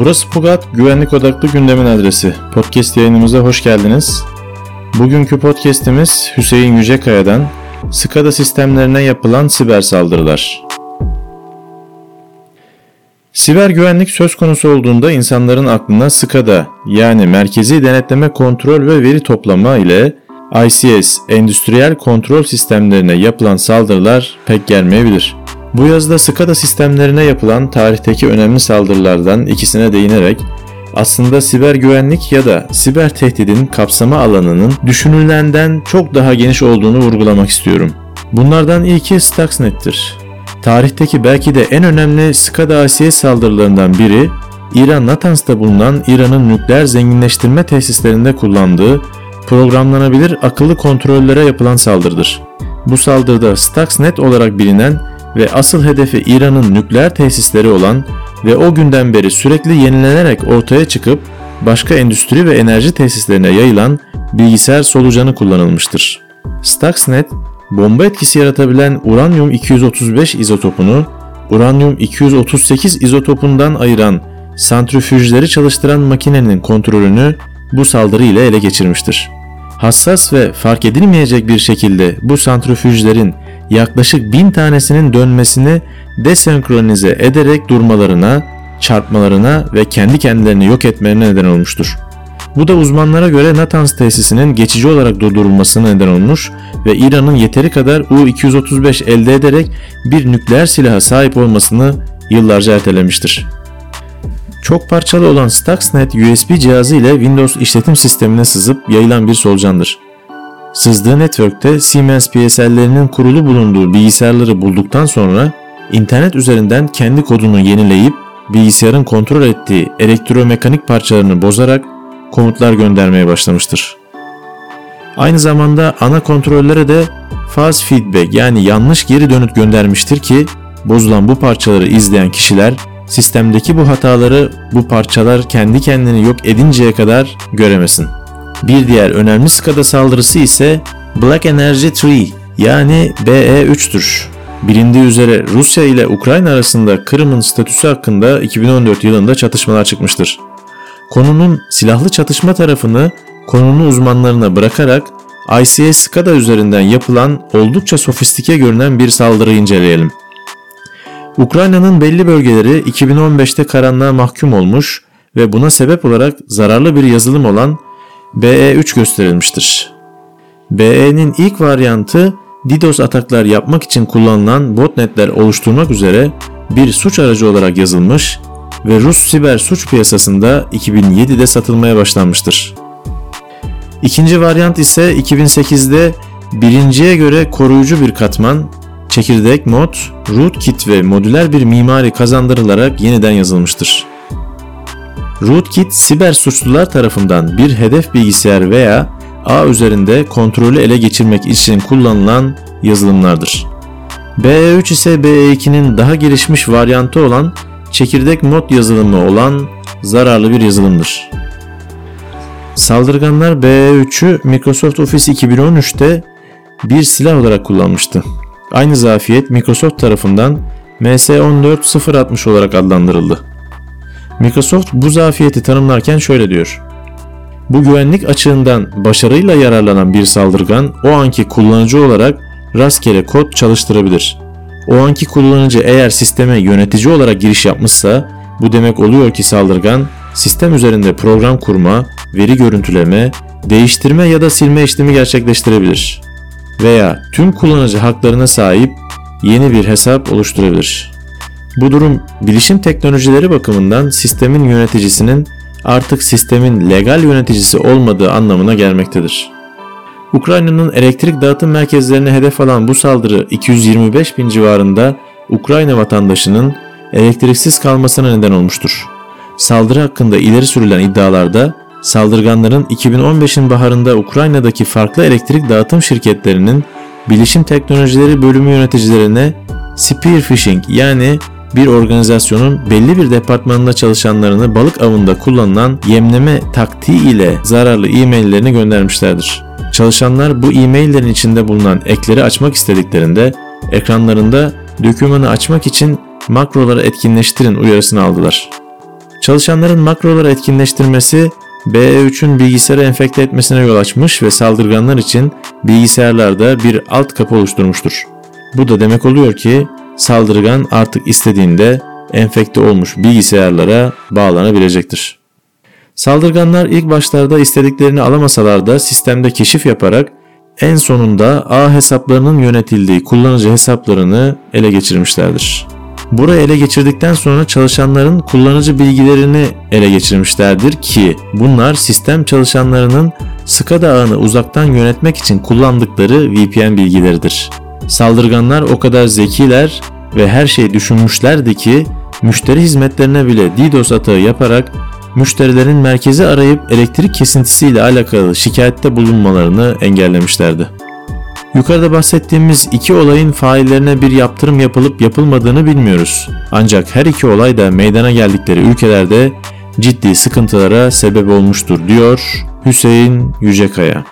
Burası Pugat, güvenlik odaklı gündemin adresi. Podcast yayınımıza hoş geldiniz. Bugünkü podcast'imiz Hüseyin Yücekaya'dan SCADA sistemlerine yapılan siber saldırılar. Siber güvenlik söz konusu olduğunda insanların aklına SCADA yani Merkezi Denetleme Kontrol ve Veri Toplama ile ICS, endüstriyel kontrol sistemlerine yapılan saldırılar pek gelmeyebilir. Bu yazıda SCADA sistemlerine yapılan tarihteki önemli saldırılardan ikisine değinerek aslında siber güvenlik ya da siber tehdidin kapsama alanının düşünülenden çok daha geniş olduğunu vurgulamak istiyorum. Bunlardan ilki Stuxnet'tir. Tarihteki belki de en önemli SCADA ACS saldırılarından biri, İran Natans'ta bulunan İran'ın nükleer zenginleştirme tesislerinde kullandığı programlanabilir akıllı kontrollere yapılan saldırıdır. Bu saldırıda Stuxnet olarak bilinen ve asıl hedefi İran'ın nükleer tesisleri olan ve o günden beri sürekli yenilenerek ortaya çıkıp başka endüstri ve enerji tesislerine yayılan bilgisayar solucanı kullanılmıştır. Stuxnet, bomba etkisi yaratabilen uranyum 235 izotopunu uranyum 238 izotopundan ayıran santrifüjleri çalıştıran makinenin kontrolünü bu saldırı ile ele geçirmiştir. Hassas ve fark edilmeyecek bir şekilde bu santrifüjlerin yaklaşık bin tanesinin dönmesini desenkronize ederek durmalarına, çarpmalarına ve kendi kendilerini yok etmelerine neden olmuştur. Bu da uzmanlara göre Natanz tesisinin geçici olarak durdurulmasına neden olmuş ve İran'ın yeteri kadar U-235 elde ederek bir nükleer silaha sahip olmasını yıllarca ertelemiştir. Çok parçalı olan Stuxnet USB cihazı ile Windows işletim sistemine sızıp yayılan bir solucandır. Sızdığı network'te Siemens PSL'lerinin kurulu bulunduğu bilgisayarları bulduktan sonra internet üzerinden kendi kodunu yenileyip bilgisayarın kontrol ettiği elektromekanik parçalarını bozarak komutlar göndermeye başlamıştır. Aynı zamanda ana kontrollere de fast feedback yani yanlış geri dönüt göndermiştir ki bozulan bu parçaları izleyen kişiler sistemdeki bu hataları bu parçalar kendi kendini yok edinceye kadar göremesin. Bir diğer önemli SCADA saldırısı ise Black Energy 3 yani BE3'tür. Bilindiği üzere Rusya ile Ukrayna arasında Kırım'ın statüsü hakkında 2014 yılında çatışmalar çıkmıştır. Konunun silahlı çatışma tarafını konunun uzmanlarına bırakarak ICS SCADA üzerinden yapılan oldukça sofistike görünen bir saldırı inceleyelim. Ukrayna'nın belli bölgeleri 2015'te karanlığa mahkum olmuş ve buna sebep olarak zararlı bir yazılım olan BE3 gösterilmiştir. BE'nin ilk varyantı DDoS ataklar yapmak için kullanılan botnetler oluşturmak üzere bir suç aracı olarak yazılmış ve Rus siber suç piyasasında 2007'de satılmaya başlanmıştır. İkinci varyant ise 2008'de birinciye göre koruyucu bir katman, çekirdek mod, rootkit ve modüler bir mimari kazandırılarak yeniden yazılmıştır. Rootkit siber suçlular tarafından bir hedef bilgisayar veya ağ üzerinde kontrolü ele geçirmek için kullanılan yazılımlardır. BE3 ise BE2'nin daha gelişmiş varyantı olan çekirdek mod yazılımı olan zararlı bir yazılımdır. Saldırganlar BE3'ü Microsoft Office 2013'te bir silah olarak kullanmıştı. Aynı zafiyet Microsoft tarafından MS14 olarak adlandırıldı. Microsoft bu zafiyeti tanımlarken şöyle diyor. Bu güvenlik açığından başarıyla yararlanan bir saldırgan o anki kullanıcı olarak rastgele kod çalıştırabilir. O anki kullanıcı eğer sisteme yönetici olarak giriş yapmışsa bu demek oluyor ki saldırgan sistem üzerinde program kurma, veri görüntüleme, değiştirme ya da silme işlemi gerçekleştirebilir. Veya tüm kullanıcı haklarına sahip yeni bir hesap oluşturabilir. Bu durum bilişim teknolojileri bakımından sistemin yöneticisinin artık sistemin legal yöneticisi olmadığı anlamına gelmektedir. Ukrayna'nın elektrik dağıtım merkezlerine hedef alan bu saldırı 225 bin civarında Ukrayna vatandaşının elektriksiz kalmasına neden olmuştur. Saldırı hakkında ileri sürülen iddialarda saldırganların 2015'in baharında Ukrayna'daki farklı elektrik dağıtım şirketlerinin bilişim teknolojileri bölümü yöneticilerine spear phishing yani bir organizasyonun belli bir departmanında çalışanlarını balık avında kullanılan yemleme taktiği ile zararlı e-maillerini göndermişlerdir. Çalışanlar bu e-maillerin içinde bulunan ekleri açmak istediklerinde ekranlarında dokümanı açmak için makroları etkinleştirin uyarısını aldılar. Çalışanların makroları etkinleştirmesi BE3'ün bilgisayarı enfekte etmesine yol açmış ve saldırganlar için bilgisayarlarda bir alt kapı oluşturmuştur. Bu da demek oluyor ki saldırgan artık istediğinde enfekte olmuş bilgisayarlara bağlanabilecektir. Saldırganlar ilk başlarda istediklerini alamasalar da sistemde keşif yaparak en sonunda A hesaplarının yönetildiği kullanıcı hesaplarını ele geçirmişlerdir. Burayı ele geçirdikten sonra çalışanların kullanıcı bilgilerini ele geçirmişlerdir ki bunlar sistem çalışanlarının SCADA ağını uzaktan yönetmek için kullandıkları VPN bilgileridir. Saldırganlar o kadar zekiler ve her şeyi düşünmüşlerdi ki müşteri hizmetlerine bile DDoS atağı yaparak müşterilerin merkezi arayıp elektrik kesintisiyle alakalı şikayette bulunmalarını engellemişlerdi. Yukarıda bahsettiğimiz iki olayın faillerine bir yaptırım yapılıp yapılmadığını bilmiyoruz. Ancak her iki olay da meydana geldikleri ülkelerde ciddi sıkıntılara sebep olmuştur diyor Hüseyin Yücekaya.